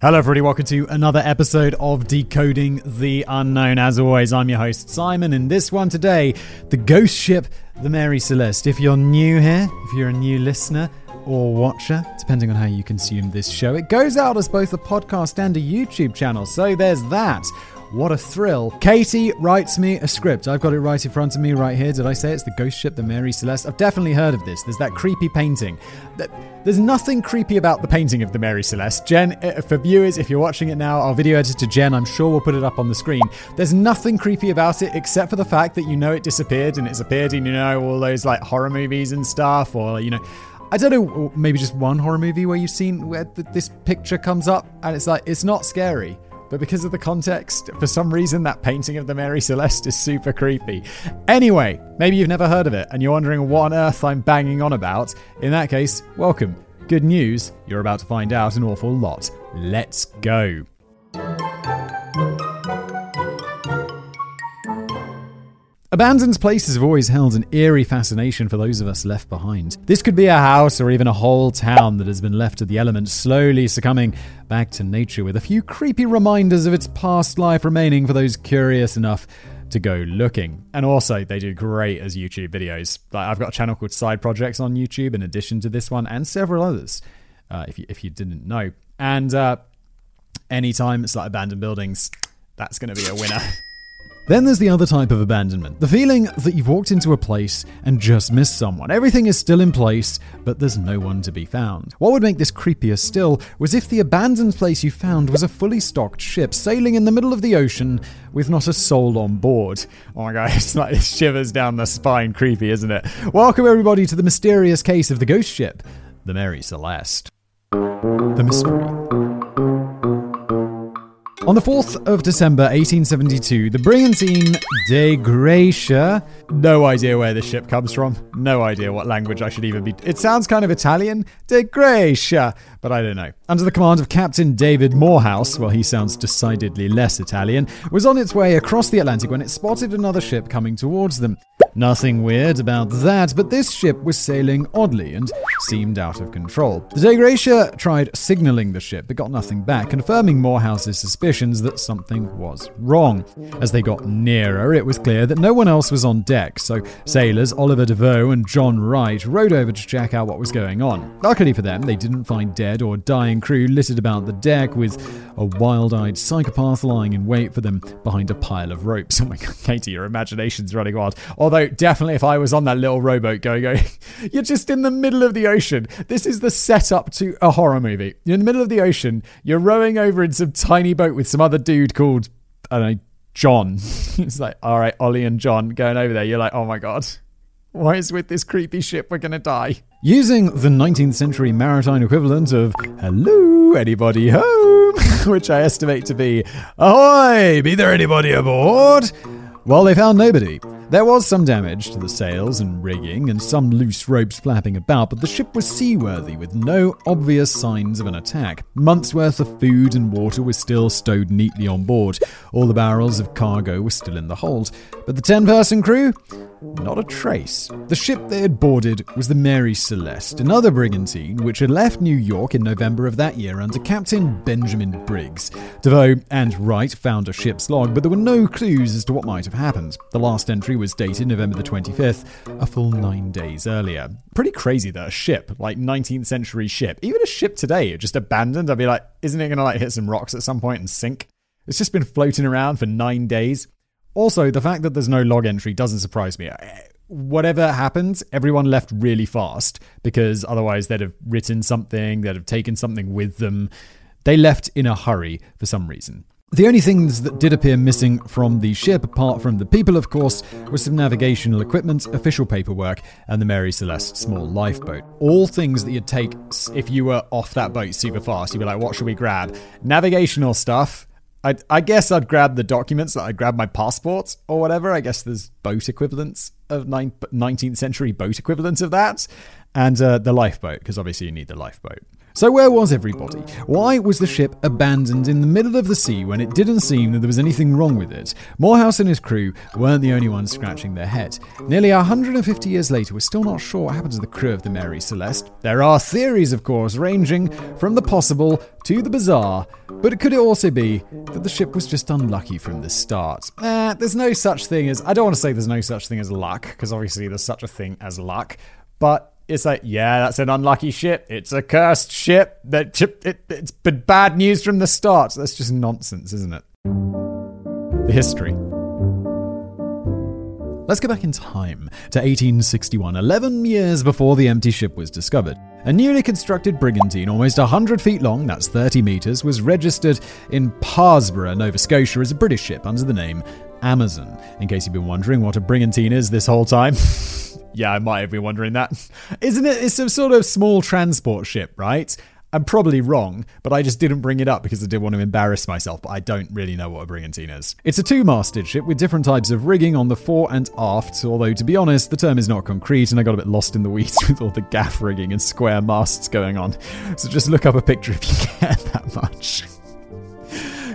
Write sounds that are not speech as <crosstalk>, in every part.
Hello, everybody. Welcome to another episode of Decoding the Unknown. As always, I'm your host, Simon, and this one today, the ghost ship, the Mary Celeste. If you're new here, if you're a new listener or watcher, depending on how you consume this show, it goes out as both a podcast and a YouTube channel. So there's that. What a thrill. Katie writes me a script. I've got it right in front of me right here. Did I say it's the ghost ship, the Mary Celeste? I've definitely heard of this. There's that creepy painting. There's nothing creepy about the painting of the Mary Celeste. Jen, eh, for viewers, if you're watching it now, our video editor Jen, I'm sure we'll put it up on the screen. There's nothing creepy about it except for the fact that you know it disappeared and it's appeared in, you know, all those like horror movies and stuff, or, you know, I don't know, maybe just one horror movie where you've seen where this picture comes up and it's like, it's not scary but because of the context, for some reason that painting of the Mary Celeste is super creepy. Anyway, maybe you've never heard of it and you're wondering what on earth I'm banging on about. In that case, welcome. Good news, you're about to find out an awful lot. Let's go. Abandoned places have always held an eerie fascination for those of us left behind. This could be a house or even a whole town that has been left to the elements, slowly succumbing back to nature with a few creepy reminders of its past life remaining for those curious enough to go looking. And also, they do great as YouTube videos. Like I've got a channel called Side Projects on YouTube in addition to this one and several others, uh, if, you, if you didn't know. And uh, anytime it's like abandoned buildings, that's going to be a winner. <laughs> Then there's the other type of abandonment the feeling that you've walked into a place and just missed someone. Everything is still in place, but there's no one to be found. What would make this creepier still was if the abandoned place you found was a fully stocked ship sailing in the middle of the ocean with not a soul on board. Oh my god, <laughs> it's like it shivers down the spine, creepy, isn't it? Welcome everybody to the mysterious case of the ghost ship, the Mary Celeste. The mystery. On the 4th of December 1872, the Brigantine Dei Gratia, no idea where the ship comes from, no idea what language I should even be. It sounds kind of Italian, Dei Gratia, but I don't know. Under the command of Captain David Morehouse, well, he sounds decidedly less Italian, was on its way across the Atlantic when it spotted another ship coming towards them. Nothing weird about that, but this ship was sailing oddly and seemed out of control. The Dei Gratia tried signaling the ship, but got nothing back, confirming Morehouse's that something was wrong. As they got nearer, it was clear that no one else was on deck, so sailors Oliver Deveau and John Wright rowed over to check out what was going on. Luckily for them, they didn't find dead or dying crew littered about the deck with a wild eyed psychopath lying in wait for them behind a pile of ropes. <laughs> Oh my god, Katie, your imagination's running wild. Although, definitely, if I was on that little rowboat going, going, <laughs> you're just in the middle of the ocean. This is the setup to a horror movie. You're in the middle of the ocean, you're rowing over in some tiny boat with some other dude called, I don't know, John. <laughs> it's like, all right, Ollie and John going over there. You're like, oh my god. Why is with this creepy ship we're gonna die? Using the 19th century maritime equivalent of hello, anybody home, <laughs> which I estimate to be ahoy, be there anybody aboard? Well, they found nobody. There was some damage to the sails and rigging and some loose ropes flapping about, but the ship was seaworthy with no obvious signs of an attack. Months worth of food and water was still stowed neatly on board. All the barrels of cargo were still in the hold. But the 10 person crew? Not a trace. The ship they had boarded was the Mary Celeste, another brigantine which had left New York in November of that year under Captain Benjamin Briggs. Deveau and Wright found a ship's log, but there were no clues as to what might have happened. The last entry was dated November the 25th, a full nine days earlier. Pretty crazy that a ship, like 19th century ship, even a ship today, just abandoned, I'd be like, isn't it going to like hit some rocks at some point and sink? It's just been floating around for nine days. Also, the fact that there's no log entry doesn't surprise me. Eh, whatever happens, everyone left really fast because otherwise they'd have written something, they'd have taken something with them. They left in a hurry for some reason. The only things that did appear missing from the ship, apart from the people, of course, was some navigational equipment, official paperwork, and the Mary Celeste small lifeboat. All things that you'd take if you were off that boat super fast. You'd be like, what should we grab? Navigational stuff, I, I guess I'd grab the documents. I'd grab my passport or whatever. I guess there's boat equivalents of 19th century boat equivalents of that, and uh, the lifeboat because obviously you need the lifeboat. So, where was everybody? Why was the ship abandoned in the middle of the sea when it didn't seem that there was anything wrong with it? Morehouse and his crew weren't the only ones scratching their head. Nearly 150 years later, we're still not sure what happened to the crew of the Mary Celeste. There are theories, of course, ranging from the possible to the bizarre, but could it also be that the ship was just unlucky from the start? Eh, there's no such thing as. I don't want to say there's no such thing as luck, because obviously there's such a thing as luck, but it's like, yeah, that's an unlucky ship. It's a cursed ship. That ship, it, it's been bad news from the start. That's just nonsense, isn't it? The history. Let's go back in time to 1861, 11 years before the empty ship was discovered. A newly constructed brigantine, almost 100 feet long, that's 30 metres, was registered in Parrsboro, Nova Scotia, as a British ship under the name Amazon. In case you've been wondering what a brigantine is this whole time. <laughs> yeah, I might have been wondering that. <laughs> Isn't it? It's some sort of small transport ship, right? I'm probably wrong, but I just didn't bring it up because I didn't want to embarrass myself, but I don't really know what a brigantine is. It's a two masted ship with different types of rigging on the fore and aft, although to be honest, the term is not concrete and I got a bit lost in the weeds <laughs> with all the gaff rigging and square masts going on. So just look up a picture if you <laughs> care that much.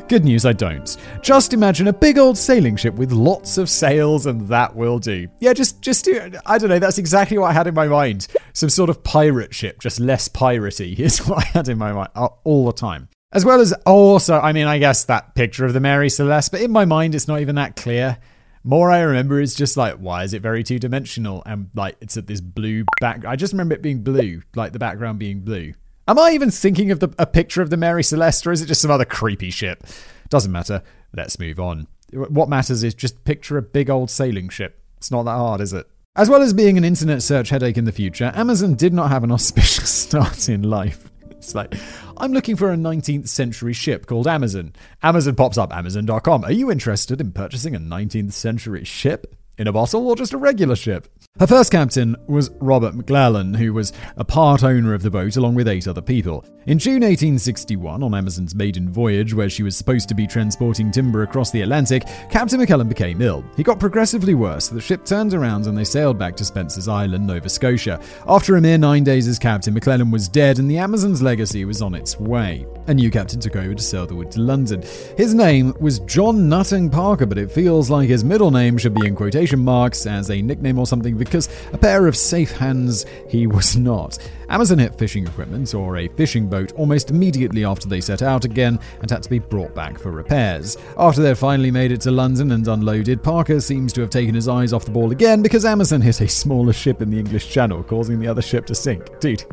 Good news, I don't. Just imagine a big old sailing ship with lots of sails, and that will do. Yeah, just, just do, I don't know, that's exactly what I had in my mind. Some sort of pirate ship, just less piratey, <laughs> is what I had in my mind uh, all the time. As well as also, I mean, I guess that picture of the Mary Celeste, but in my mind, it's not even that clear. More I remember is just like, why is it very two dimensional? And like, it's at this blue back. I just remember it being blue, like the background being blue. Am I even thinking of the, a picture of the Mary Celeste, or is it just some other creepy ship? Doesn't matter. Let's move on. What matters is just picture a big old sailing ship. It's not that hard, is it? As well as being an internet search headache in the future, Amazon did not have an auspicious <laughs> start in life. It's like, I'm looking for a 19th century ship called Amazon. Amazon pops up, Amazon.com. Are you interested in purchasing a 19th century ship? In a bottle or just a regular ship? Her first captain was Robert McClellan, who was a part owner of the boat along with eight other people. In June 1861, on Amazon's maiden voyage, where she was supposed to be transporting timber across the Atlantic, Captain McClellan became ill. He got progressively worse, the ship turned around and they sailed back to Spencer's Island, Nova Scotia. After a mere nine days as captain, McClellan was dead and the Amazon's legacy was on its way. A new captain took over to sail the wood to London. His name was John Nutting Parker, but it feels like his middle name should be in quotation marks as a nickname or something because a pair of safe hands he was not. Amazon hit fishing equipment, or a fishing boat, almost immediately after they set out again and had to be brought back for repairs. After they'd finally made it to London and unloaded, Parker seems to have taken his eyes off the ball again because Amazon hit a smaller ship in the English Channel, causing the other ship to sink. Dude,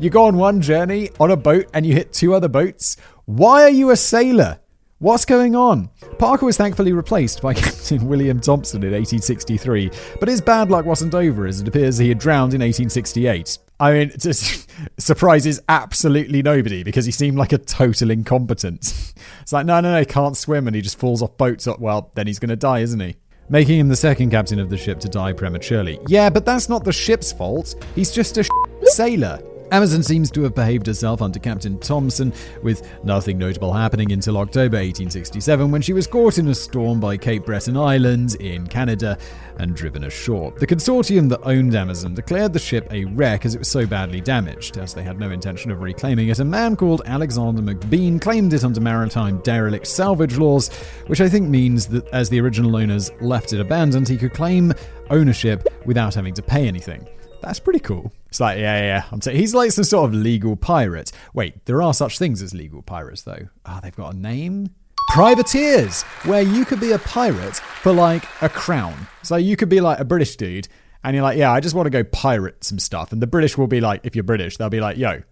you go on one journey on a boat and you hit two other boats? Why are you a sailor? What's going on? Parker was thankfully replaced by <laughs> Captain William Thompson in 1863, but his bad luck wasn't over as it appears he had drowned in 1868. I mean, <laughs> it surprises absolutely nobody because he seemed like a total incompetent. <laughs> It's like, no, no, no, he can't swim and he just falls off boats. Well, then he's going to die, isn't he? Making him the second captain of the ship to die prematurely. Yeah, but that's not the ship's fault. He's just a sailor. Amazon seems to have behaved herself under Captain Thompson, with nothing notable happening until October 1867 when she was caught in a storm by Cape Breton Island in Canada and driven ashore. The consortium that owned Amazon declared the ship a wreck as it was so badly damaged. As they had no intention of reclaiming it, a man called Alexander McBean claimed it under maritime derelict salvage laws, which I think means that as the original owners left it abandoned, he could claim ownership without having to pay anything. That's pretty cool. It's like, yeah, yeah, I'm t- he's like some sort of legal pirate. Wait, there are such things as legal pirates, though. Ah, oh, they've got a name? Privateers, where you could be a pirate for like a crown. So you could be like a British dude, and you're like, yeah, I just want to go pirate some stuff. And the British will be like, if you're British, they'll be like, yo,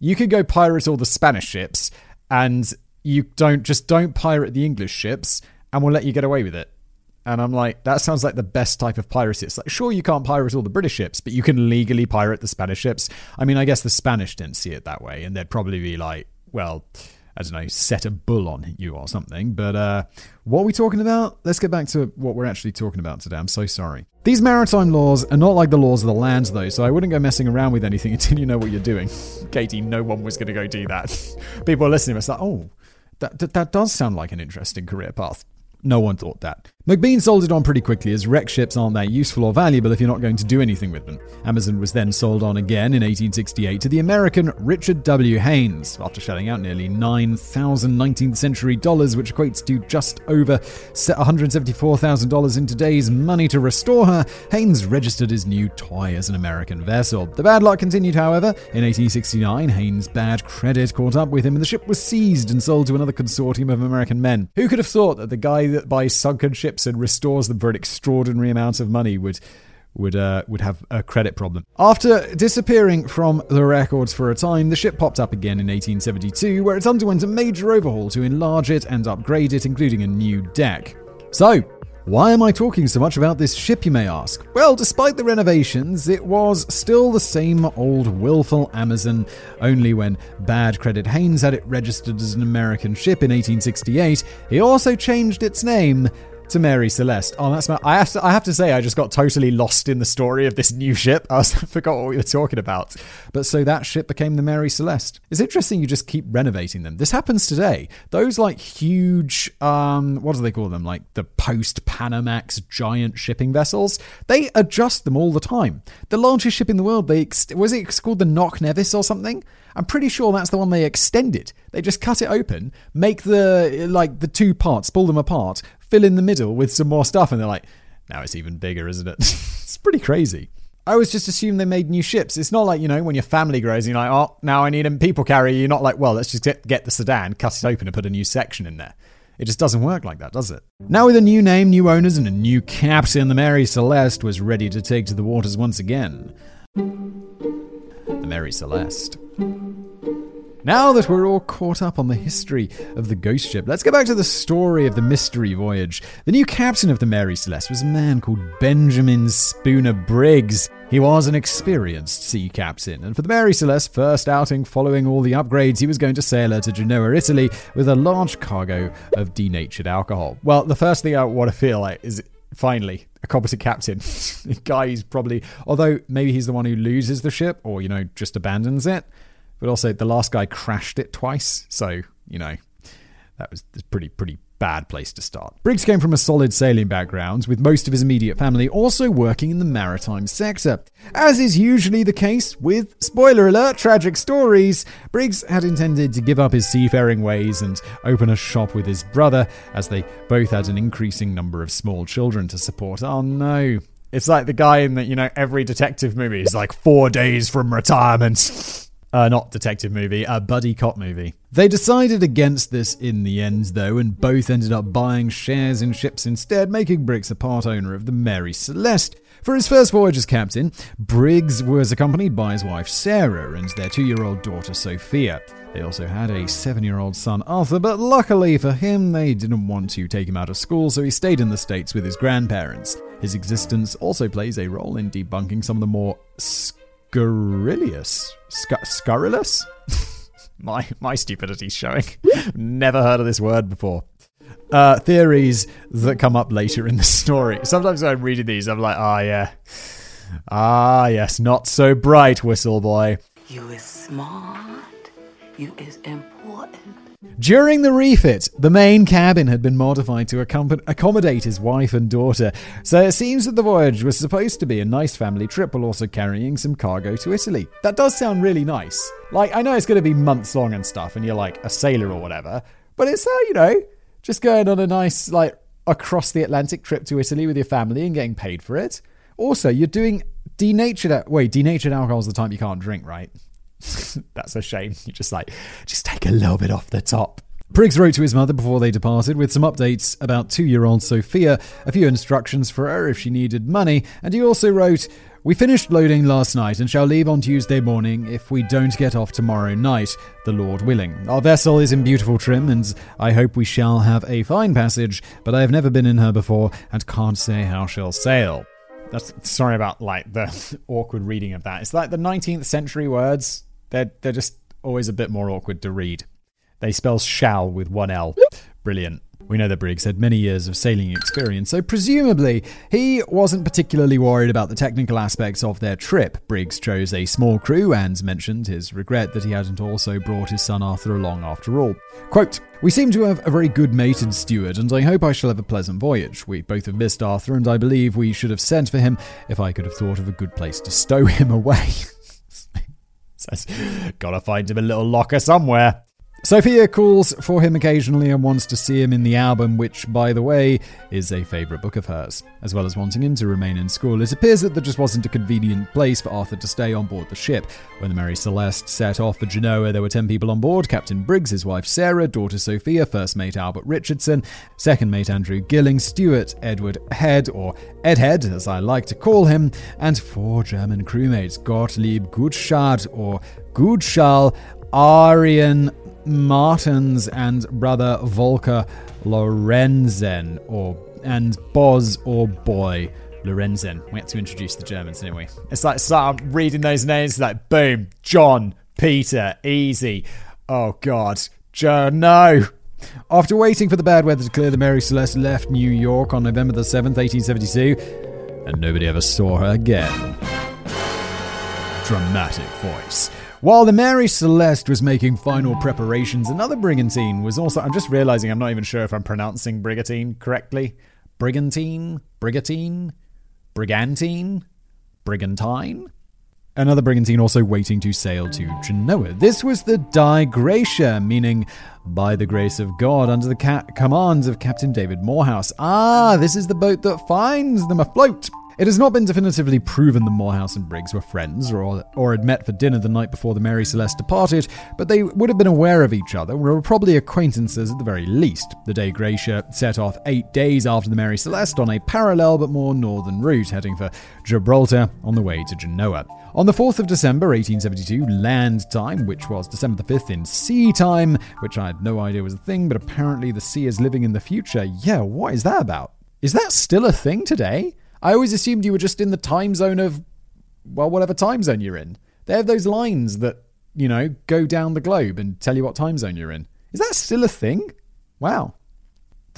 you could go pirate all the Spanish ships, and you don't just don't pirate the English ships, and we'll let you get away with it. And I'm like, that sounds like the best type of piracy. It's like, sure, you can't pirate all the British ships, but you can legally pirate the Spanish ships. I mean, I guess the Spanish didn't see it that way, and they'd probably be like, well, I don't know, set a bull on you or something. But uh, what are we talking about? Let's get back to what we're actually talking about today. I'm so sorry. These maritime laws are not like the laws of the land, though, so I wouldn't go messing around with anything <laughs> until you know what you're doing. Katie, no one was going to go do that. <laughs> People are listening, it's like, oh, that, that, that does sound like an interesting career path. No one thought that. McBean sold it on pretty quickly as wreck ships aren't that useful or valuable if you're not going to do anything with them. Amazon was then sold on again in 1868 to the American Richard W. Haines after shelling out nearly 9,000 19th century dollars, which equates to just over $174,000 in today's money to restore her. Haines registered his new toy as an American vessel. The bad luck continued, however. In 1869, Haines' bad credit caught up with him and the ship was seized and sold to another consortium of American men. Who could have thought that the guy that buys sunken ships and restores them for an extraordinary amount of money would would uh, would have a credit problem. After disappearing from the records for a time, the ship popped up again in 1872, where it underwent a major overhaul to enlarge it and upgrade it, including a new deck. So, why am I talking so much about this ship, you may ask? Well, despite the renovations, it was still the same old willful Amazon, only when bad credit Haines had it registered as an American ship in 1868, he also changed its name to Mary Celeste. Oh, that's my, I have to I have to say I just got totally lost in the story of this new ship. <laughs> I, was, forgot what we were talking about. But so that ship became the Mary Celeste. It's interesting you just keep renovating them. This happens today. Those like huge um what do they call them? Like the post Panamax giant shipping vessels. They adjust them all the time. The largest ship in the world, they ex- was it called the Knock Nevis or something? I'm pretty sure that's the one they extended. They just cut it open, make the like the two parts, pull them apart, fill in the middle with some more stuff, and they're like, now it's even bigger, isn't it? <laughs> it's pretty crazy. I always just assumed they made new ships. It's not like, you know, when your family grows you're like, oh, now I need a people carrier. You're not like, well, let's just get, get the sedan, cut it open, and put a new section in there. It just doesn't work like that, does it? Now, with a new name, new owners, and a new captain, the Mary Celeste was ready to take to the waters once again. The Mary Celeste. Now that we're all caught up on the history of the ghost ship, let's go back to the story of the mystery voyage. The new captain of the Mary Celeste was a man called Benjamin Spooner Briggs. He was an experienced sea captain, and for the Mary Celeste's first outing following all the upgrades, he was going to sail her to Genoa, Italy, with a large cargo of denatured alcohol. Well, the first thing I want to feel like is finally a competent captain. <laughs> guy who's probably, although maybe he's the one who loses the ship or, you know, just abandons it. But also, the last guy crashed it twice, so you know that was a pretty pretty bad place to start. Briggs came from a solid sailing background, with most of his immediate family also working in the maritime sector. As is usually the case with, spoiler alert, tragic stories, Briggs had intended to give up his seafaring ways and open a shop with his brother, as they both had an increasing number of small children to support. Oh no. It's like the guy in that, you know, every detective movie is like four days from retirement. Uh, not detective movie, a buddy cop movie. They decided against this in the end, though, and both ended up buying shares in ships instead, making Briggs a part owner of the Mary Celeste. For his first voyage as captain, Briggs was accompanied by his wife Sarah and their two year old daughter Sophia. They also had a seven year old son Arthur, but luckily for him, they didn't want to take him out of school, so he stayed in the States with his grandparents. His existence also plays a role in debunking some of the more scurrilous. Sc- scurrilous? <laughs> my my stupidity's showing. <laughs> Never heard of this word before. Uh, theories that come up later in the story. Sometimes when I'm reading these, I'm like, ah, oh, yeah. Ah, yes, not so bright, Whistle Boy. You is smart. You is important. During the refit, the main cabin had been modified to accommodate his wife and daughter, so it seems that the voyage was supposed to be a nice family trip while also carrying some cargo to Italy. That does sound really nice. Like, I know it's going to be months long and stuff, and you're like a sailor or whatever, but it's, uh, you know, just going on a nice, like, across the Atlantic trip to Italy with your family and getting paid for it. Also, you're doing denatured. Wait, denatured alcohol is the type you can't drink, right? <laughs> That's a shame. You just like, just take a little bit off the top. Briggs wrote to his mother before they departed with some updates about two year old Sophia, a few instructions for her if she needed money, and he also wrote, We finished loading last night and shall leave on Tuesday morning if we don't get off tomorrow night, the Lord willing. Our vessel is in beautiful trim and I hope we shall have a fine passage, but I have never been in her before and can't say how she'll sail. That's sorry about like the <laughs> awkward reading of that. It's like the 19th century words. They're they're just always a bit more awkward to read. They spell shall with one L. Brilliant. We know that Briggs had many years of sailing experience, so presumably he wasn't particularly worried about the technical aspects of their trip. Briggs chose a small crew and mentioned his regret that he hadn't also brought his son Arthur along after all. Quote, we seem to have a very good mate and steward, and I hope I shall have a pleasant voyage. We both have missed Arthur, and I believe we should have sent for him if I could have thought of a good place to stow <laughs> him away. Says, <laughs> gotta find him a little locker somewhere. Sophia calls for him occasionally and wants to see him in the album, which, by the way, is a favourite book of hers. As well as wanting him to remain in school, it appears that there just wasn't a convenient place for Arthur to stay on board the ship. When the Mary Celeste set off for Genoa, there were 10 people on board Captain Briggs, his wife Sarah, daughter Sophia, first mate Albert Richardson, second mate Andrew Gilling, steward Edward Head, or Edhead, as I like to call him, and four German crewmates Gottlieb Gutschad, or Gutschall, Arian Martins and brother Volker Lorenzen, or and Boz or Boy Lorenzen. We had to introduce the Germans, didn't we? It's like start reading those names, like boom, John, Peter, easy. Oh God, Joe, no. After waiting for the bad weather to clear, the Mary Celeste left New York on November the 7th, 1872, and nobody ever saw her again. Dramatic voice. While the Mary Celeste was making final preparations, another brigantine was also. I'm just realizing I'm not even sure if I'm pronouncing brigantine correctly. Brigantine? Brigantine? Brigantine? Brigantine? Another brigantine also waiting to sail to Genoa. This was the Dei Gratia, meaning by the grace of God, under the ca- commands of Captain David Morehouse. Ah, this is the boat that finds them afloat. It has not been definitively proven that Morehouse and Briggs were friends or, or had met for dinner the night before the Mary Celeste departed, but they would have been aware of each other, were probably acquaintances at the very least. The Dei Gratia set off eight days after the Mary Celeste on a parallel but more northern route, heading for Gibraltar on the way to Genoa. On the 4th of December 1872, land time, which was December the 5th in sea time, which I had no idea was a thing, but apparently the sea is living in the future. Yeah, what is that about? Is that still a thing today? I always assumed you were just in the time zone of, well, whatever time zone you're in. They have those lines that, you know, go down the globe and tell you what time zone you're in. Is that still a thing? Wow.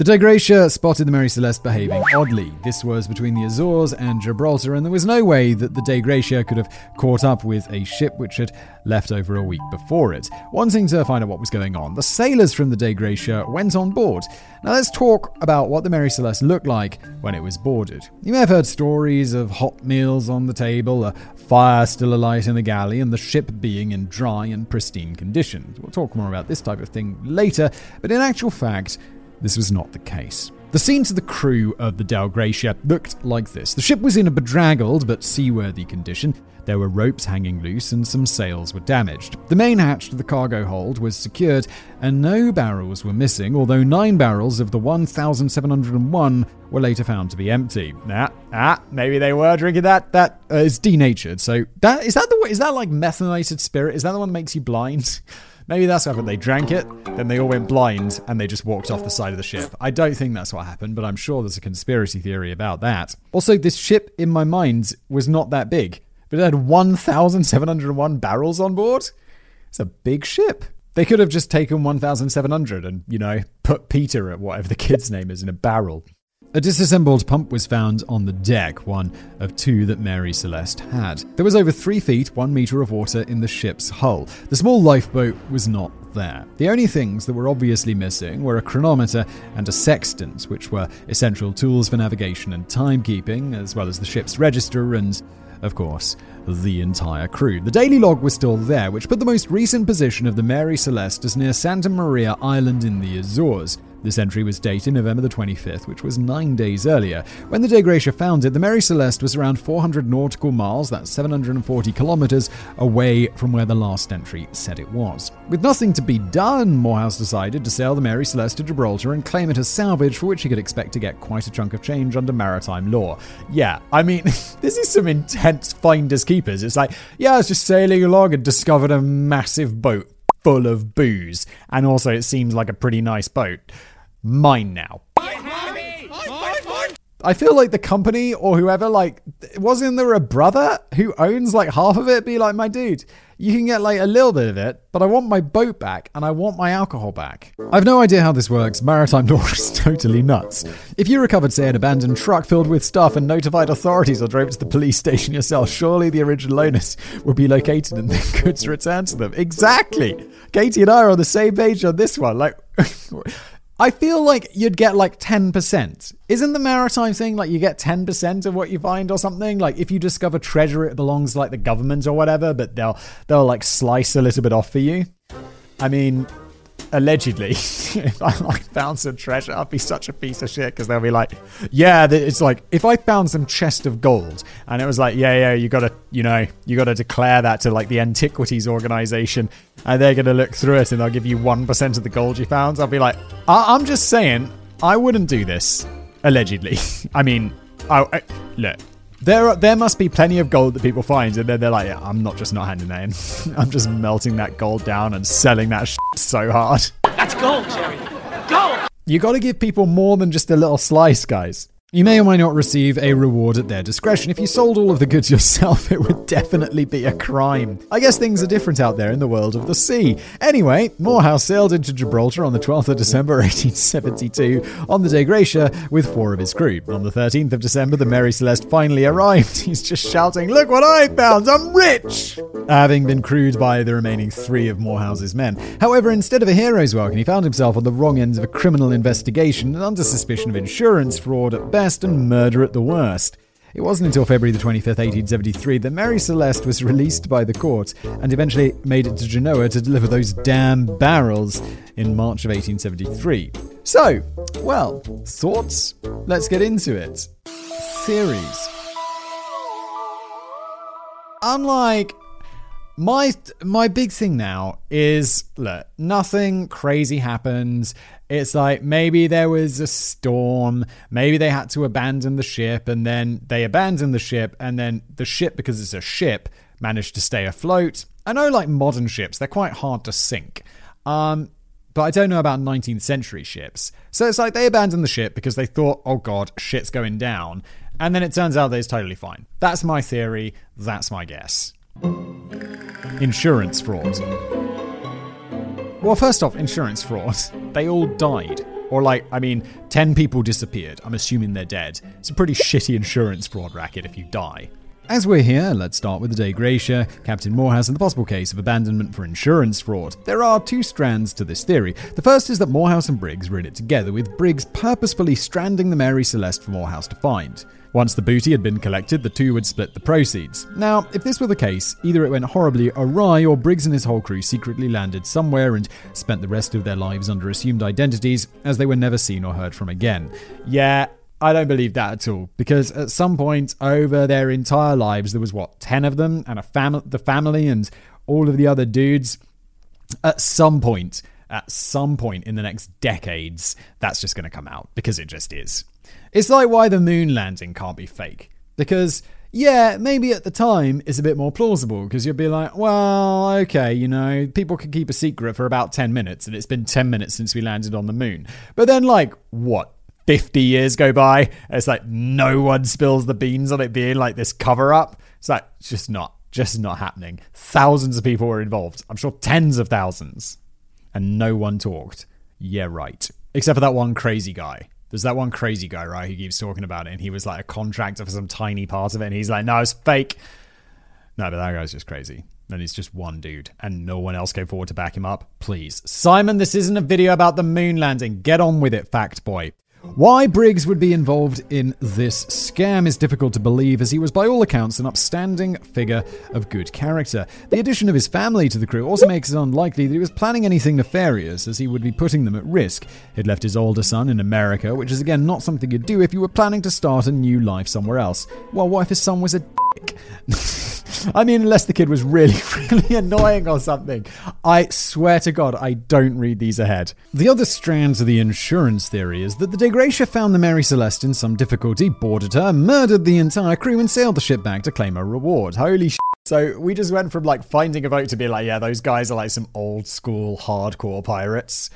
The Dei Gratia spotted the Mary Celeste behaving oddly. This was between the Azores and Gibraltar, and there was no way that the Dei Gratia could have caught up with a ship which had left over a week before it. Wanting to find out what was going on, the sailors from the Dei Gratia went on board. Now let's talk about what the Mary Celeste looked like when it was boarded. You may have heard stories of hot meals on the table, a fire still alight in the galley, and the ship being in dry and pristine condition. We'll talk more about this type of thing later, but in actual fact, this was not the case. The scene to the crew of the Dei Gratia looked like this. The ship was in a bedraggled but seaworthy condition. There were ropes hanging loose and some sails were damaged. The main hatch to the cargo hold was secured and no barrels were missing, although nine barrels of the 1,701 were later found to be empty. Ah, ah, maybe they were drinking that. That uh, is denatured. So that is that the is that like methylated spirit? Is that the one that makes you blind? <laughs> Maybe that's what happened. They drank it, then they all went blind, and they just walked off the side of the ship. I don't think that's what happened, but I'm sure there's a conspiracy theory about that. Also, this ship, in my mind, was not that big, but it had 1,701 barrels on board. It's a big ship. They could have just taken 1,700 and, you know, put Peter at whatever the kid's name is in a barrel. A disassembled pump was found on the deck, one of two that Mary Celeste had. There was over three feet, one meter of water in the ship's hull. The small lifeboat was not there. The only things that were obviously missing were a chronometer and a sextant, which were essential tools for navigation and timekeeping, as well as the ship's register and, of course, the entire crew. The daily log was still there, which put the most recent position of the Mary Celeste as near Santa Maria Island in the Azores. This entry was dated November the 25th, which was nine days earlier. When the Dei Gratia founded, the Mary Celeste was around 400 nautical miles, that's 740 kilometers, away from where the last entry said it was. With nothing to be done, Morehouse decided to sail the Mary Celeste to Gibraltar and claim it as salvage, for which he could expect to get quite a chunk of change under maritime law. Yeah, I mean, <laughs> this is some intense finders keepers. It's like, yeah, I was just sailing along and discovered a massive boat full of booze. And also, it seems like a pretty nice boat mine now. I feel like the company or whoever, like, wasn't there a brother who owns like half of it? Be like, my dude, you can get like a little bit of it, but I want my boat back and I want my alcohol back. I've no idea how this works. Maritime <laughs> law is totally nuts. If you recovered, say, an abandoned truck filled with stuff and notified authorities or drove it to the police station yourself, surely the original owners would be located and their <laughs> goods returned to them. Exactly. Katie and I are on the same page on this one. Like, <laughs> I feel like you'd get like 10%. Isn't the maritime thing like you get 10% of what you find or something? Like if you discover treasure it belongs like the government or whatever, but they'll they'll like slice a little bit off for you. I mean, allegedly, <laughs> if I like found some treasure, I'd be such a piece of shit because they'll be like, yeah, it's like if I found some chest of gold and it was like, yeah, yeah, you gotta, you know, you gotta declare that to like the antiquities organization and they're gonna look through it and they'll give you 1% of the gold you found. I'll be like, I- am just saying, I wouldn't do this, allegedly. <laughs> I mean, I, I look, there, there must be plenty of gold that people find, and then they're like, yeah, I'm not just not handing that in. <laughs> I'm just melting that gold down and selling that so hard. That's gold, Jerry. Gold! You gotta give people more than just a little slice, guys. You may or may not receive a reward at their discretion. If you sold all of the goods yourself, <laughs> it would definitely be a crime. I guess things are different out there in the world of the sea. Anyway, Morehouse sailed into Gibraltar on the 12th of December <laughs> 1872 on the Dei Gratia with four of his crew. On the 13th of December, the Mary Celeste finally arrived. <laughs> He's just shouting, Look what I found! I'm rich! Having been crewed by the remaining three of Morehouse's men. However, instead of a hero's welcome, he found himself on the wrong end of a criminal investigation and under suspicion of insurance fraud at best best and murder at the worst. It wasn't until February the 25th, 1873, that Mary Celeste was released by the court and eventually made it to Genoa to deliver those damn barrels in March of 1873. So, well, thoughts? Let's get into it. Theories. Unlike my my big thing now is look, nothing crazy happens. It's like maybe there was a storm, maybe they had to abandon the ship, and then they abandoned the ship, and then the ship, because it's a ship, managed to stay afloat. I know, like modern ships, they're quite hard to sink. Um, but I don't know about 19th century ships. So it's like they abandoned the ship because they thought, oh god, shit's going down. And then it turns out that it's totally fine. That's my theory. That's my guess. Insurance fraud. Well, first off, insurance fraud. They all died. Or, like, I mean, 10 people disappeared. I'm assuming they're dead. It's a pretty shitty insurance fraud racket if you die. As we're here, let's start with the Dei Gratia, Captain Morehouse, and the possible case of abandonment for insurance fraud. There are two strands to this theory. The first is that Morehouse and Briggs were in it together, with Briggs purposefully stranding the Mary Celeste for Morehouse to find. Once the booty had been collected, the two would split the proceeds. Now, if this were the case, either it went horribly awry or Briggs and his whole crew secretly landed somewhere and spent the rest of their lives under assumed identities as they were never seen or heard from again. Yeah, I don't believe that at all because at some point over their entire lives there was what 10 of them and a family the family and all of the other dudes at some point at some point in the next decades that's just going to come out because it just is. It's like why the moon landing can't be fake. Because, yeah, maybe at the time it's a bit more plausible because you'll be like, well, okay, you know, people can keep a secret for about 10 minutes and it's been 10 minutes since we landed on the moon. But then, like, what? 50 years go by, it's like no one spills the beans on it being like this cover up. It's like, it's just not, just not happening. Thousands of people were involved. I'm sure tens of thousands. And no one talked. Yeah, right. Except for that one crazy guy There's that one crazy guy, right, who keeps talking about it, and he was like a contractor for some tiny part of it, and he's like, no, it's fake. No, but that guy's just crazy. And he's just one dude, and no one else came forward to back him up. Please. Simon, this isn't a video about the moon landing. Get on with it, fact boy. Why Briggs would be involved in this scam is difficult to believe, as he was, by all accounts, an upstanding figure of good character. The addition of his family to the crew also makes it unlikely that he was planning anything nefarious, as he would be putting them at risk. He'd left his older son in America, which is again not something you'd do if you were planning to start a new life somewhere else. Well, what if his son was a dick? <laughs> <laughs> I mean, unless the kid was really, <laughs> really annoying or something. I swear to God, I don't read these ahead. The other strands of the insurance theory is that the Dei Gratia found the Mary Celeste in some difficulty, boarded her, murdered the entire crew, and sailed the ship back to claim a reward. Holy sh! So we just went from like finding a boat to be like, yeah, those guys are like some old school hardcore pirates.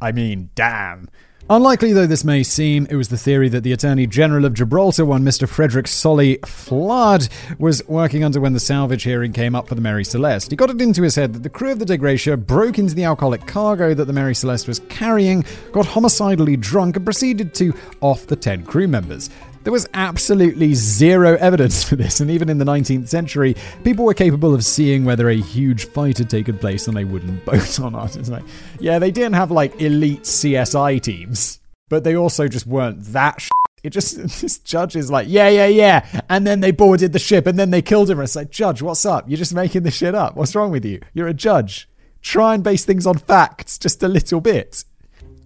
I mean, damn. Unlikely though this may seem, it was the theory that the Attorney General of Gibraltar, one Mr. Frederick Solly Flood, was working under when the salvage hearing came up for the Mary Celeste. He got it into his head that the crew of the Dei Gratia broke into the alcoholic cargo that the Mary Celeste was carrying, got homicidally drunk, and proceeded to off the 10 crew members. There was absolutely zero evidence for this, and even in the 19th century, people were capable of seeing whether a huge fight had taken place on a wooden boat or not. It's like, yeah, they didn't have like elite CSI teams, but they also just weren't that. <laughs> Sh- it just <laughs> this judge is like, yeah, yeah, yeah, and then they boarded the ship, and then they killed him. It's like, Judge, what's up? You're just making this shit up. What's wrong with you? You're a judge. Try and base things on facts just a little bit.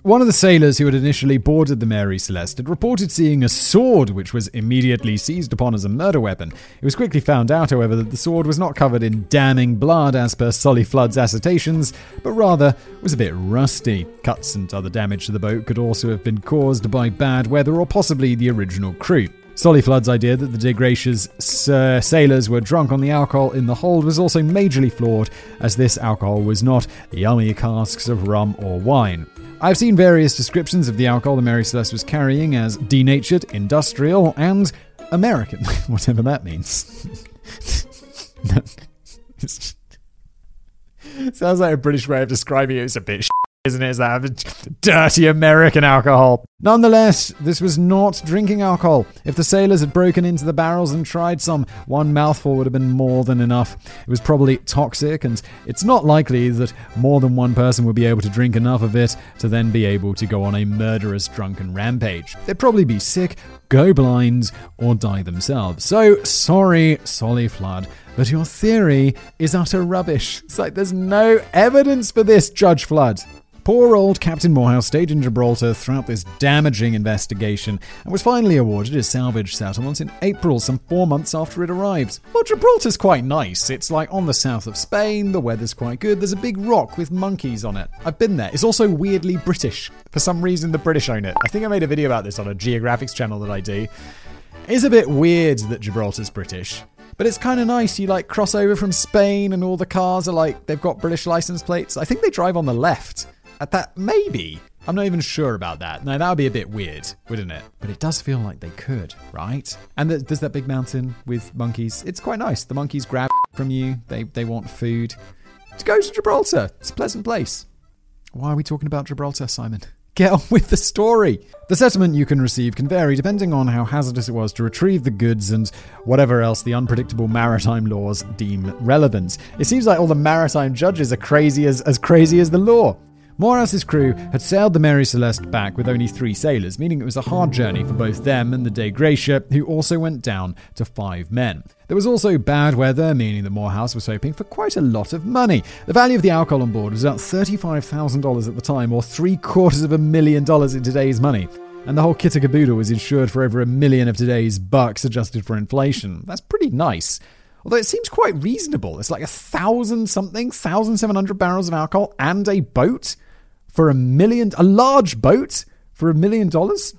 One of the sailors who had initially boarded the Mary Celeste had reported seeing a sword, which was immediately seized upon as a murder weapon. It was quickly found out, however, that the sword was not covered in damning blood as per Solly Flood's assertions, but rather was a bit rusty. Cuts and other damage to the boat could also have been caused by bad weather or possibly the original crew. Solly Flood's idea that the Dei Gratia's uh, sailors were drunk on the alcohol in the hold was also majorly flawed, as this alcohol was not yummy casks of rum or wine. I've seen various descriptions of the alcohol the Mary Celeste was carrying as denatured, industrial, and American, <laughs> whatever that means. <laughs> Sounds like a British way of describing it. It's a bit isn't it? Is that dirty American alcohol? Nonetheless, this was not drinking alcohol. If the sailors had broken into the barrels and tried some, one mouthful would have been more than enough. It was probably toxic, and it's not likely that more than one person would be able to drink enough of it to then be able to go on a murderous drunken rampage. They'd probably be sick, go blind, or die themselves. So, sorry, Solly Flood. But your theory is utter rubbish. It's like there's no evidence for this, Judge Flood. Poor old Captain Morehouse stayed in Gibraltar throughout this damaging investigation and was finally awarded his salvage settlement in April, some four months after it arrived. Well, Gibraltar's quite nice. It's like on the south of Spain, the weather's quite good, there's a big rock with monkeys on it. I've been there. It's also weirdly British. For some reason, the British own it. I think I made a video about this on a geographics channel that I do. It's a bit weird that Gibraltar's British. But it's kind of nice. You like cross over from Spain, and all the cars are like they've got British license plates. I think they drive on the left. At that, maybe. I'm not even sure about that. Now, that would be a bit weird, wouldn't it? But it does feel like they could, right? And there's that big mountain with monkeys. It's quite nice. The monkeys grab <laughs> from you, they, they want food. To go to Gibraltar. It's a pleasant place. Why are we talking about Gibraltar, Simon? <laughs> Get on with the story. The settlement you can receive can vary depending on how hazardous it was to retrieve the goods and whatever else the unpredictable maritime laws deem relevant. It seems like all the maritime judges are crazy as, as crazy as the law. Moras's crew had sailed the Mary Celeste back with only three sailors, meaning it was a hard journey for both them and the Dei Gratia, who also went down to five men. There was also bad weather, meaning that Morehouse was hoping for quite a lot of money. The value of the alcohol on board was about $35,000 at the time, or three quarters of a million dollars in today's money. And the whole kit and caboodle was insured for over a million of today's bucks adjusted for inflation. That's pretty nice. Although it seems quite reasonable. It's like a thousand something, thousand seven hundred barrels of alcohol and a boat for a million, a large boat for a million dollars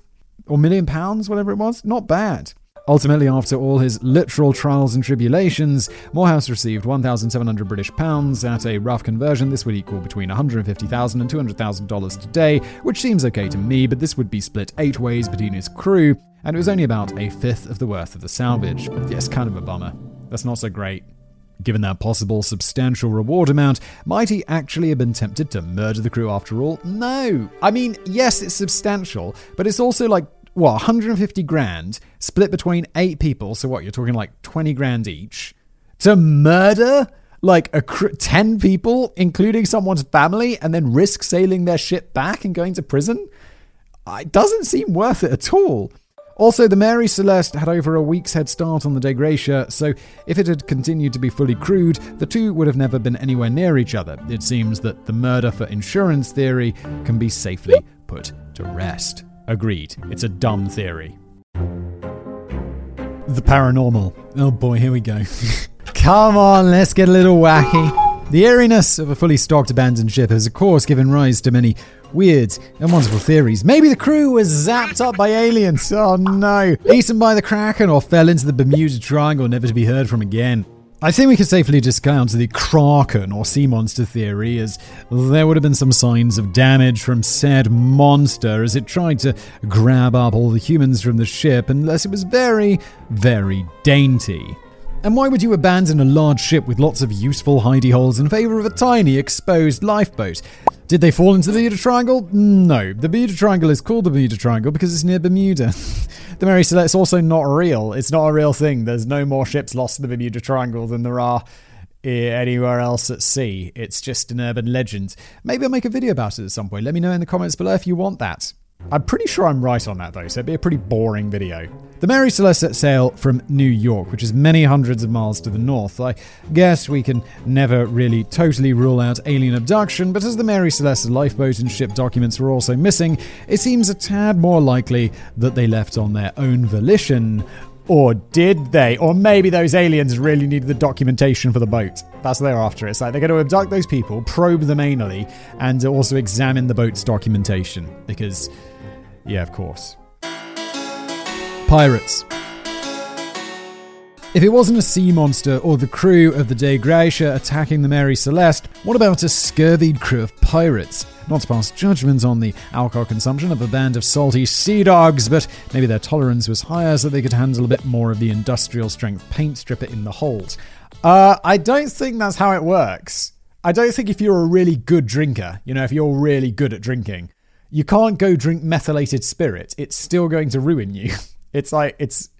or million pounds, whatever it was. Not bad. Ultimately, after all his literal trials and tribulations, Morehouse received 1,700 British pounds. At a rough conversion, this would equal between 150,000 and 200,000 dollars today, which seems okay to me, but this would be split eight ways between his crew, and it was only about a fifth of the worth of the salvage. Yes, kind of a bummer. That's not so great. Given that possible substantial reward amount, might he actually have been tempted to murder the crew after all? No. I mean, yes, it's substantial, but it's also like, what, 150 grand split between eight people. So what, you're talking like 20 grand each? To murder? Like a cr- 10 people, including someone's family, and then risk sailing their ship back and going to prison? It doesn't seem worth it at all. Also, the Mary Celeste had over a week's head start on the Dei Gratia, so if it had continued to be fully crewed, the two would have never been anywhere near each other. It seems that the murder for insurance theory can be safely put to rest. Agreed, it's a dumb theory. The paranormal. Oh boy, here we go. <laughs> Come on, let's get a little wacky. The eeriness of a fully stocked abandoned ship has, of course, given rise to many weird and wonderful theories. Maybe the crew was zapped up by aliens. Oh no. Eaten by the Kraken or fell into the Bermuda Triangle, never to be heard from again. I think we can safely discount the Kraken or sea monster theory, as there would have been some signs of damage from said monster as it tried to grab up all the humans from the ship, unless it was very, very dainty. And why would you abandon a large ship with lots of useful hidey holes in favour of a tiny exposed lifeboat? Did they fall into the Bermuda Triangle? No. The Bermuda Triangle is called the Bermuda Triangle because it's near Bermuda. <laughs> the Mary Celeste's also not real. It's not a real thing. There's no more ships lost in the Bermuda Triangle than there are anywhere else at sea. It's just an urban legend. Maybe I'll make a video about it at some point. Let me know in the comments below if you want that. I'm pretty sure I'm right on that though, so it'd be a pretty boring video. The Mary Celeste set sail from New York, which is many hundreds of miles to the north. I guess we can never really totally rule out alien abduction, but as the Mary Celeste's lifeboat and ship documents were also missing, it seems a tad more likely that they left on their own volition. Or did they? Or maybe those aliens really needed the documentation for the boat. That's what they're after. It's like they're going to abduct those people, probe them anally, and also examine the boat's documentation. Because yeah, of course. Pirates. If it wasn't a sea monster or the crew of the Dei Gratia attacking the Mary Celeste, what about a scurvied crew of pirates? Not to pass judgment on the alcohol consumption of a band of salty sea dogs, but maybe their tolerance was higher so they could handle a bit more of the industrial strength paint stripper in the hold. Uh, I don't think that's how it works. I don't think if you're a really good drinker, you know, if you're really good at drinking, you can't go drink methylated spirit. It's still going to ruin you. <laughs> It's like it's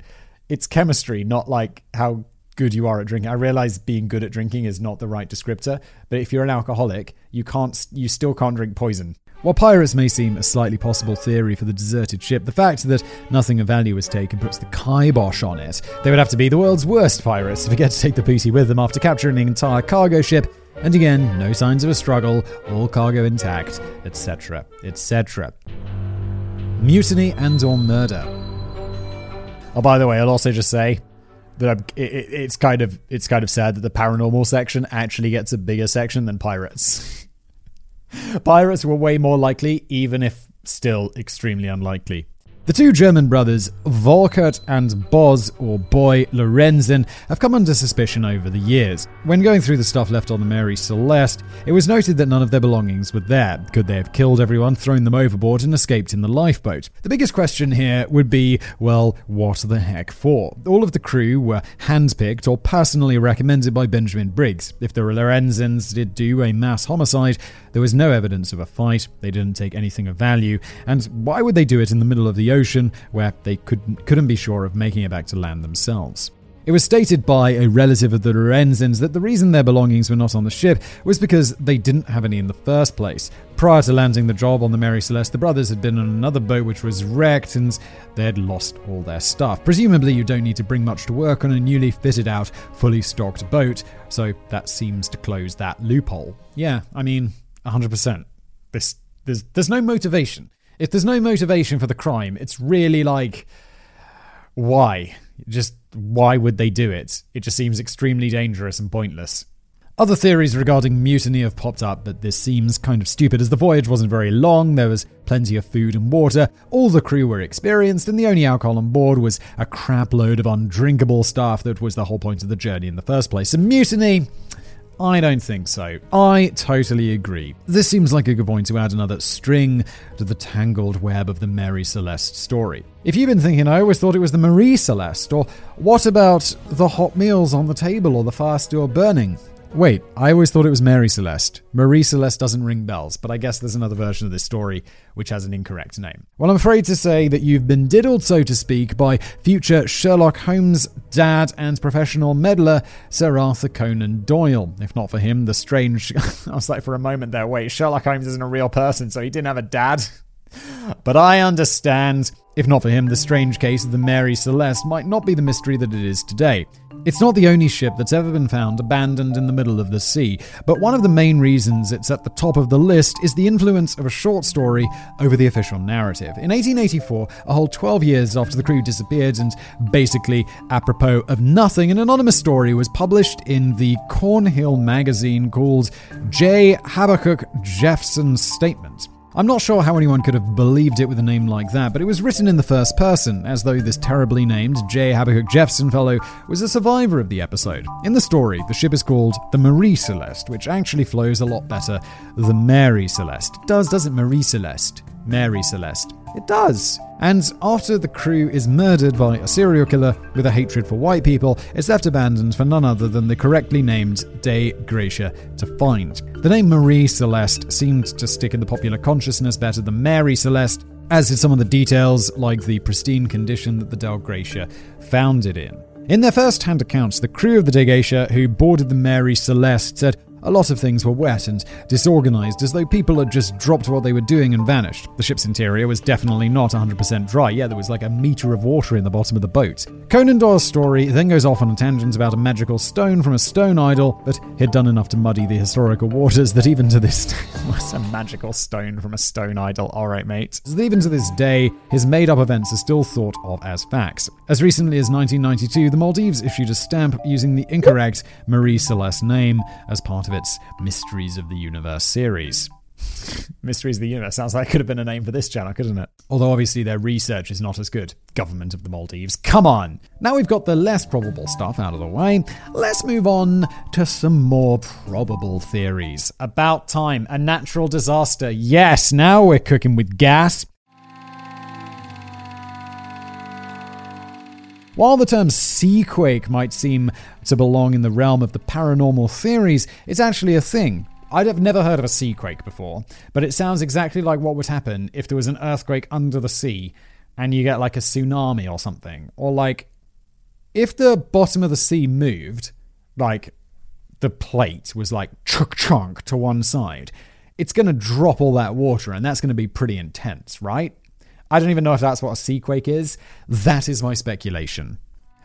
it's chemistry, not like how good you are at drinking. I realize being good at drinking is not the right descriptor, but if you're an alcoholic, you can't you still can't drink poison. While pirates may seem a slightly possible theory for the deserted ship, the fact that nothing of value was taken puts the kibosh on it. They would have to be the world's worst pirates to forget to take the booty with them after capturing an entire cargo ship and again, no signs of a struggle, all cargo intact, etc., etc. Mutiny and or murder. Oh, by the way, I'll also just say that it, it, it's kind of it's kind of sad that the paranormal section actually gets a bigger section than pirates. <laughs> pirates were way more likely, even if still extremely unlikely. The two German brothers, Volkert and Boz, or Boy Lorenzen, have come under suspicion over the years. When going through the stuff left on the Mary Celeste, it was noted that none of their belongings were there. Could they have killed everyone, thrown them overboard, and escaped in the lifeboat? The biggest question here would be well, what the heck for? All of the crew were handpicked or personally recommended by Benjamin Briggs. If the Lorenzens did do a mass homicide, there was no evidence of a fight, they didn't take anything of value, and why would they do it in the middle of the ocean where they couldn't, couldn't be sure of making it back to land themselves? It was stated by a relative of the Lorenzens that the reason their belongings were not on the ship was because they didn't have any in the first place. Prior to landing the job on the Mary Celeste, the brothers had been on another boat which was wrecked and they had lost all their stuff. Presumably, you don't need to bring much to work on a newly fitted out, fully stocked boat, so that seems to close that loophole. Yeah, I mean, 100%. This, there's, there's no motivation. If there's no motivation for the crime, it's really like, why? Just why would they do it? It just seems extremely dangerous and pointless. Other theories regarding mutiny have popped up, but this seems kind of stupid as the voyage wasn't very long, there was plenty of food and water, all the crew were experienced, and the only alcohol on board was a crap load of undrinkable stuff that was the whole point of the journey in the first place. A mutiny? I don't think so. I totally agree. This seems like a good point to add another string to the tangled web of the Mary Celeste story. If you've been thinking, I always thought it was the Marie Celeste, or what about the hot meals on the table or the fire still burning? Wait, I always thought it was Mary Celeste. Marie Celeste doesn't ring bells, but I guess there's another version of this story which has an incorrect name. Well, I'm afraid to say that you've been diddled, so to speak, by future Sherlock Holmes dad and professional meddler Sir Arthur Conan Doyle. If not for him, the strange. <laughs> I was like, for a moment there, wait, Sherlock Holmes isn't a real person, so he didn't have a dad? <laughs> But I understand. If not for him, the strange case of the Mary Celeste might not be the mystery that it is today. It's not the only ship that's ever been found abandoned in the middle of the sea, but one of the main reasons it's at the top of the list is the influence of a short story over the official narrative. In 1884, a whole 12 years after the crew disappeared and basically apropos of nothing, an anonymous story was published in the Cornhill magazine called J. Habakkuk Jephson's Statement. I'm not sure how anyone could have believed it with a name like that, but it was written in the first person, as though this terribly named J. Habakkuk Jephson fellow was a survivor of the episode. In the story, the ship is called the Marie Celeste, which actually flows a lot better than Mary Celeste. Does, doesn't Marie Celeste? Mary Celeste. It does. And after the crew is murdered by a serial killer with a hatred for white people, it's left abandoned for none other than the correctly named Dei Gratia to find. The name Marie Celeste seemed to stick in the popular consciousness better than Mary Celeste, as did some of the details like the pristine condition that the Dei Gratia found it in. In their first hand accounts, the crew of the Dei Gratia who boarded the Mary Celeste said a lot of things were wet and disorganized, as though people had just dropped what they were doing and vanished. The ship's interior was definitely not 100% dry. Yeah, there was like a meter of water in the bottom of the boat. Conan Doyle's story then goes off on a tangent about a magical stone from a stone idol, that had done enough to muddy the historical waters that even to this <laughs> day was a magical stone from a stone idol. All right, mate. Even to this day, his made-up events are still thought of as facts. As recently as 1992, the Maldives issued a stamp using the incorrect Marie Celeste name as part of its Mysteries of the Universe series. <laughs> Mysteries of the Universe sounds like it could have been a name for this channel, couldn't it? Although obviously their research is not as good. Government of the Maldives, come on! Now we've got the less probable stuff out of the way, let's move on to some more probable theories. About time, a natural disaster. Yes, now we're cooking with gas. While the term seaquake might seem to belong in the realm of the paranormal theories, it's actually a thing. I'd have never heard of a seaquake before, but it sounds exactly like what would happen if there was an earthquake under the sea and you get like a tsunami or something. Or like if the bottom of the sea moved, like the plate was like chunk chunk to one side, it's going to drop all that water and that's going to be pretty intense, right? I don't even know if that's what a seaquake is. That is my speculation.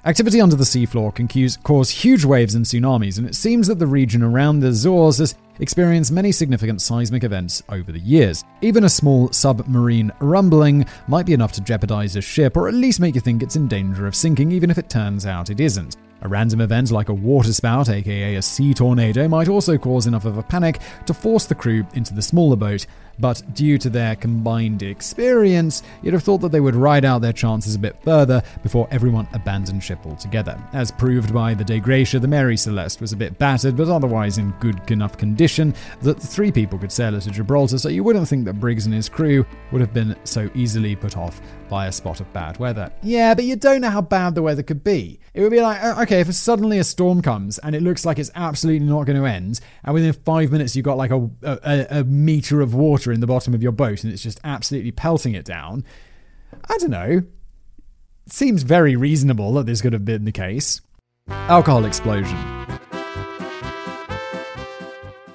Activity under the seafloor can cause huge waves and tsunamis, and it seems that the region around the Azores has experienced many significant seismic events over the years. Even a small submarine rumbling might be enough to jeopardize a ship, or at least make you think it's in danger of sinking, even if it turns out it isn't. A random event like a waterspout, aka a sea tornado, might also cause enough of a panic to force the crew into the smaller boat, but due to their combined experience, you'd have thought that they would ride out their chances a bit further before everyone abandoned ship altogether. As proved by the Dei Gratia, the Mary Celeste was a bit battered, but otherwise in good enough condition that three people could sail it to Gibraltar, so you wouldn't think that Briggs and his crew would have been so easily put off by a spot of bad weather. Yeah, but you don't know how bad the weather could be. It would be like, uh, okay, if suddenly a storm comes and it looks like it's absolutely not going to end, and within five minutes you've got like a, a, a meter of water in the bottom of your boat and it's just absolutely pelting it down, I don't know. It seems very reasonable that this could have been the case. Alcohol explosion.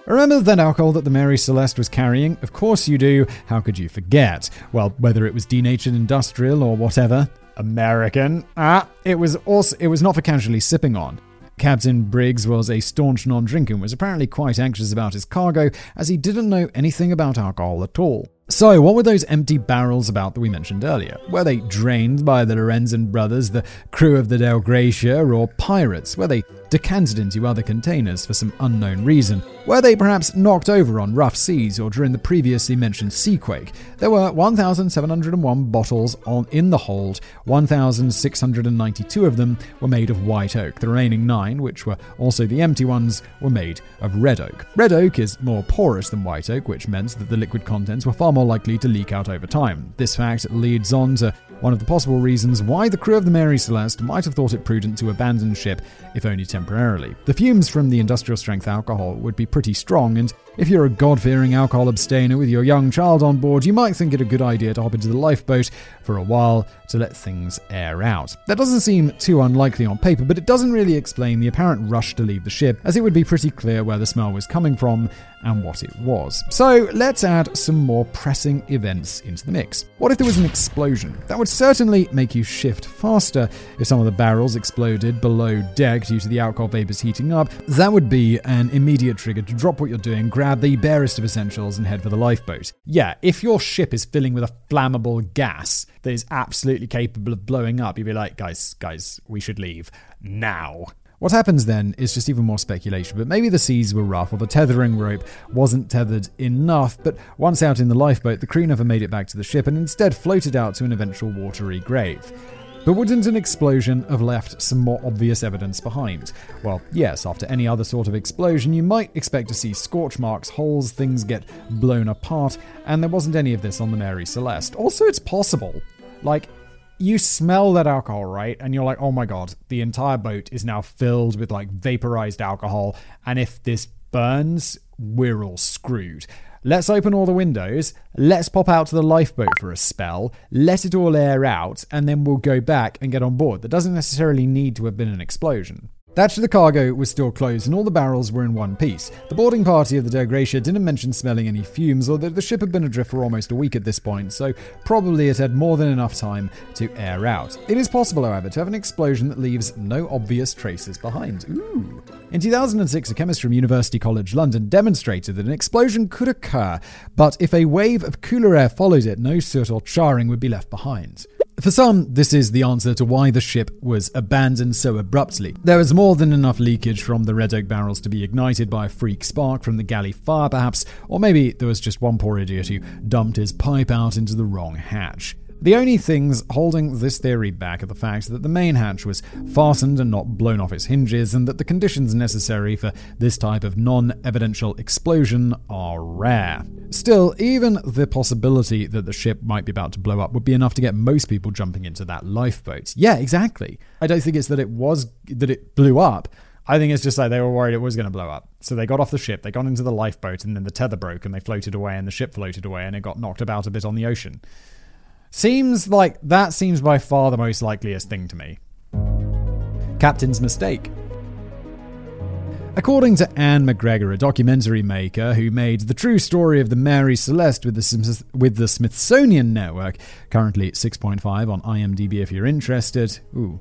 Remember that alcohol that the Mary Celeste was carrying? Of course you do. How could you forget? Well, whether it was denatured industrial or whatever, American. Ah, it was also it was not for casually sipping on. Captain Briggs was a staunch non drinker and was apparently quite anxious about his cargo as he didn't know anything about alcohol at all. So, what were those empty barrels about that we mentioned earlier? Were they drained by the Lorenzen brothers, the crew of the Dei Gratia, or pirates? Were they decanted into other containers for some unknown reason? Were they perhaps knocked over on rough seas or during the previously mentioned seaquake? There were 1,701 bottles on in the hold. 1,692 of them were made of white oak. The remaining nine, which were also the empty ones, were made of red oak. Red oak is more porous than white oak, which meant that the liquid contents were far more likely to leak out over time. This fact leads on to one of the possible reasons why the crew of the Mary Celeste might have thought it prudent to abandon ship, if only temporarily. The fumes from the industrial strength alcohol would be pretty strong, and if you're a God fearing alcohol abstainer with your young child on board, you might think it a good idea to hop into the lifeboat for a while to let things air out. That doesn't seem too unlikely on paper, but it doesn't really explain the apparent rush to leave the ship, as it would be pretty clear where the smell was coming from and what it was. So let's add some more pressing events into the mix. What if there was an explosion? That would certainly make you shift faster if some of the barrels exploded below deck due to the alcohol vapors heating up. That would be an immediate trigger to drop what you're doing, grab the barest of essentials, and head for the lifeboat. Yeah, if your ship is filling with a flammable gas that is absolutely capable of blowing up, you'd be like, guys, guys, we should leave now. What happens then is just even more speculation, but maybe the seas were rough or the tethering rope wasn't tethered enough, but once out in the lifeboat, the crew never made it back to the ship and instead floated out to an eventual watery grave. But wouldn't an explosion have left some more obvious evidence behind? Well, yes, after any other sort of explosion, you might expect to see scorch marks, holes, things get blown apart, and there wasn't any of this on the Mary Celeste. Also, it's possible. Like, you smell that alcohol, right? And you're like, oh my god, the entire boat is now filled with like vaporized alcohol. And if this burns, we're all screwed. Let's open all the windows. Let's pop out to the lifeboat for a spell. Let it all air out, and then we'll go back and get on board. There doesn't necessarily need to have been an explosion. That to the cargo was still closed and all the barrels were in one piece. The boarding party of the Dei Gratia didn't mention smelling any fumes, although the ship had been adrift for almost a week at this point, so probably it had more than enough time to air out. It is possible, however, to have an explosion that leaves no obvious traces behind. Ooh. In 2006, a chemist from University College London demonstrated that an explosion could occur, but if a wave of cooler air followed it, no soot or charring would be left behind. For some, this is the answer to why the ship was abandoned so abruptly. There was more than enough leakage from the red oak barrels to be ignited by a freak spark from the galley fire, perhaps, or maybe there was just one poor idiot who dumped his pipe out into the wrong hatch. The only things holding this theory back are the fact that the main hatch was fastened and not blown off its hinges, and that the conditions necessary for this type of non evidential explosion are rare. Still, even the possibility that the ship might be about to blow up would be enough to get most people jumping into that lifeboat. Yeah, exactly. I don't think it's that it was that it blew up. I think it's just like they were worried it was going to blow up. So they got off the ship, they got into the lifeboat, and then the tether broke and they floated away, and the ship floated away, and it got knocked about a bit on the ocean. Seems like that seems by far the most likeliest thing to me. Captain's mistake. According to Anne McGregor, a documentary maker who made the true story of the Mary Celeste with the, with the Smithsonian Network, currently 6.5 on IMDb if you're interested. Ooh.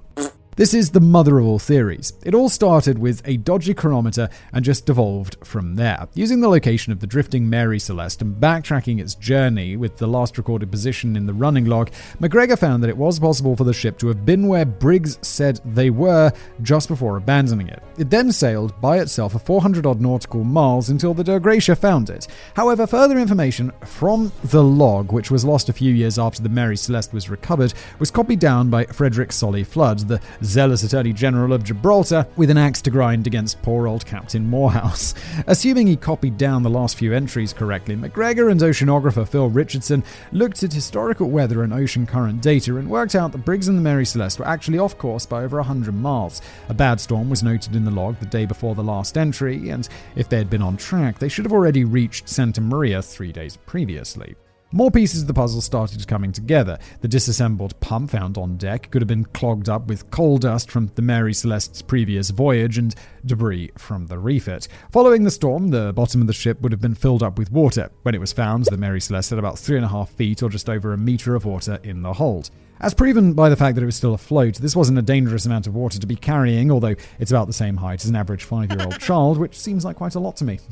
This is the mother of all theories. It all started with a dodgy chronometer and just devolved from there. Using the location of the drifting Mary Celeste and backtracking its journey with the last recorded position in the running log, McGregor found that it was possible for the ship to have been where Briggs said they were just before abandoning it. It then sailed by itself for 400 odd nautical miles until the Dei Gratia found it. However, further information from the log, which was lost a few years after the Mary Celeste was recovered, was copied down by Frederick Solly Flood, the zealous Attorney General of Gibraltar, with an axe to grind against poor old Captain Morehouse. <laughs> Assuming he copied down the last few entries correctly, McGregor and oceanographer Phil Richardson looked at historical weather and ocean current data and worked out that Briggs and the Mary Celeste were actually off course by over 100 miles. A bad storm was noted in the log the day before the last entry, and if they had been on track, they should have already reached Santa Maria three days previously. More pieces of the puzzle started coming together. The disassembled pump found on deck could have been clogged up with coal dust from the Mary Celeste's previous voyage and debris from the refit. Following the storm, the bottom of the ship would have been filled up with water. When it was found, the Mary Celeste had about three and a half feet or just over a meter of water in the hold. As proven by the fact that it was still afloat, this wasn't a dangerous amount of water to be carrying, although it's about the same height as an average five year old <laughs> child, which seems like quite a lot to me. <laughs>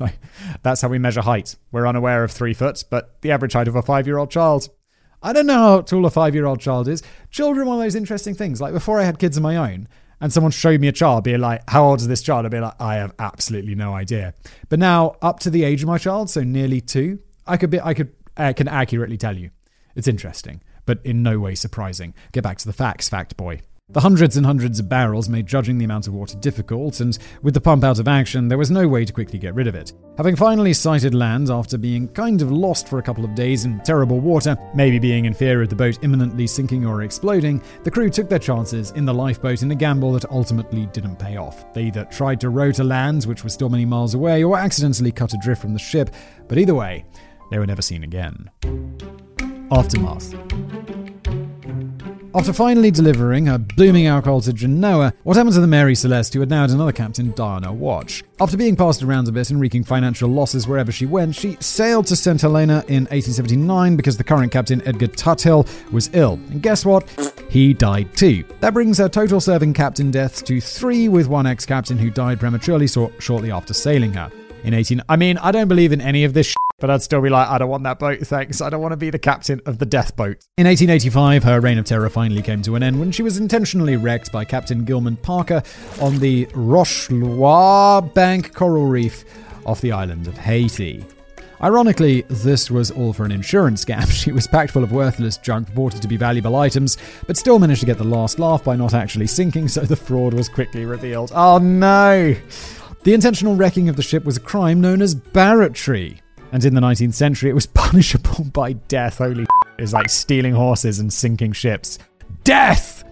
like, that's how we measure height. We're unaware of three foot, but the average height of a five year old child. I don't know how tall a five year old child is. Children are one of those interesting things. Like before I had kids of my own, and someone showed me a child, be like, How old is this child? I'd be like, I have absolutely no idea. But now, up to the age of my child, so nearly two, I could be, I could, can accurately tell you. It's interesting, but in no way surprising. Get back to the facts, fact boy. The hundreds and hundreds of barrels made judging the amount of water difficult, and with the pump out of action, there was no way to quickly get rid of it. Having finally sighted land after being kind of lost for a couple of days in terrible water, maybe being in fear of the boat imminently sinking or exploding, the crew took their chances in the lifeboat in a gamble that ultimately didn't pay off. They either tried to row to land, which was still many miles away, or accidentally cut adrift from the ship, but either way, they were never seen again. Aftermath. After finally delivering her blooming alcohol to Genoa, what happened to the Mary Celeste who had now had another captain die on her watch? After being passed around a bit and wreaking financial losses wherever she went, she sailed to St. Helena in 1879 because the current captain, Edgar Tuthill, was ill. And guess what? He died too. That brings her total serving captain deaths to three, with one ex captain who died prematurely shortly after sailing her. In 18. I mean, I don't believe in any of this but I'd still be like, I don't want that boat, thanks. I don't want to be the captain of the death boat. In 1885, her reign of terror finally came to an end when she was intentionally wrecked by Captain Gilman Parker on the Rochelais Bank coral reef off the island of Haiti. Ironically, this was all for an insurance scam. <laughs> She was packed full of worthless junk purported to be valuable items, but still managed to get the last laugh by not actually sinking, so the fraud was quickly revealed. Oh no! The intentional wrecking of the ship was a crime known as barratry and in the 19th century it was <laughs> punishable by death. Holy is like stealing horses and sinking ships. Death!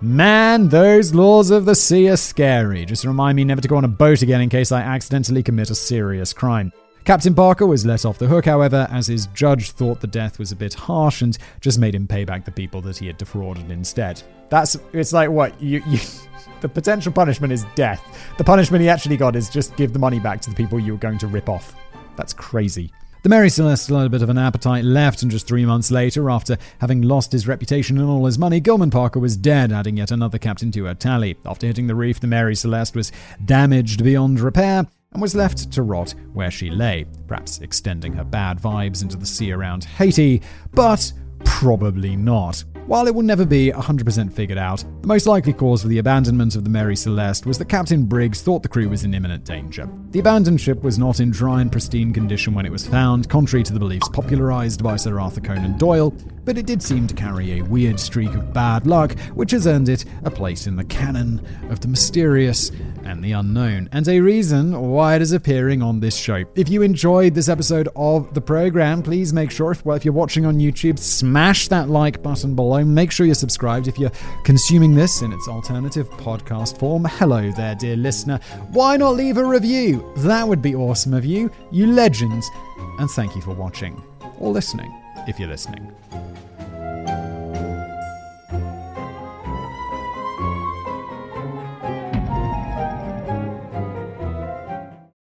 Man, those laws of the sea are scary. Just remind me never to go on a boat again in case I accidentally commit a serious crime. Captain Parker was let off the hook, however, as his judge thought the death was a bit harsh and just made him pay back the people that he had defrauded instead. That's it's like what you you <laughs> the potential punishment is death. The punishment he actually got is just give the money back to the people you were going to rip off. That's crazy. The Mary Celeste had a bit of an appetite left, and just three months later, after having lost his reputation and all his money, Gilman Parker was dead, adding yet another captain to her tally. After hitting the reef, the Mary Celeste was damaged beyond repair and was left to rot where she lay, perhaps extending her bad vibes into the sea around Haiti, but probably not. While it will never be 100% figured out, the most likely cause for the abandonment of the Mary Celeste was that Captain Briggs thought the crew was in imminent danger. The abandoned ship was not in dry and pristine condition when it was found, contrary to the beliefs popularized by Sir Arthur Conan Doyle, but it did seem to carry a weird streak of bad luck, which has earned it a place in the canon of the mysterious and the unknown, and a reason why it is appearing on this show. If you enjoyed this episode of the program, please make sure, if, well, if you're watching on YouTube, smash that like button below. Make sure you're subscribed if you're consuming this in its alternative podcast form. Hello there, dear listener. Why not leave a review? That would be awesome of you, you legends. And thank you for watching or listening if you're listening.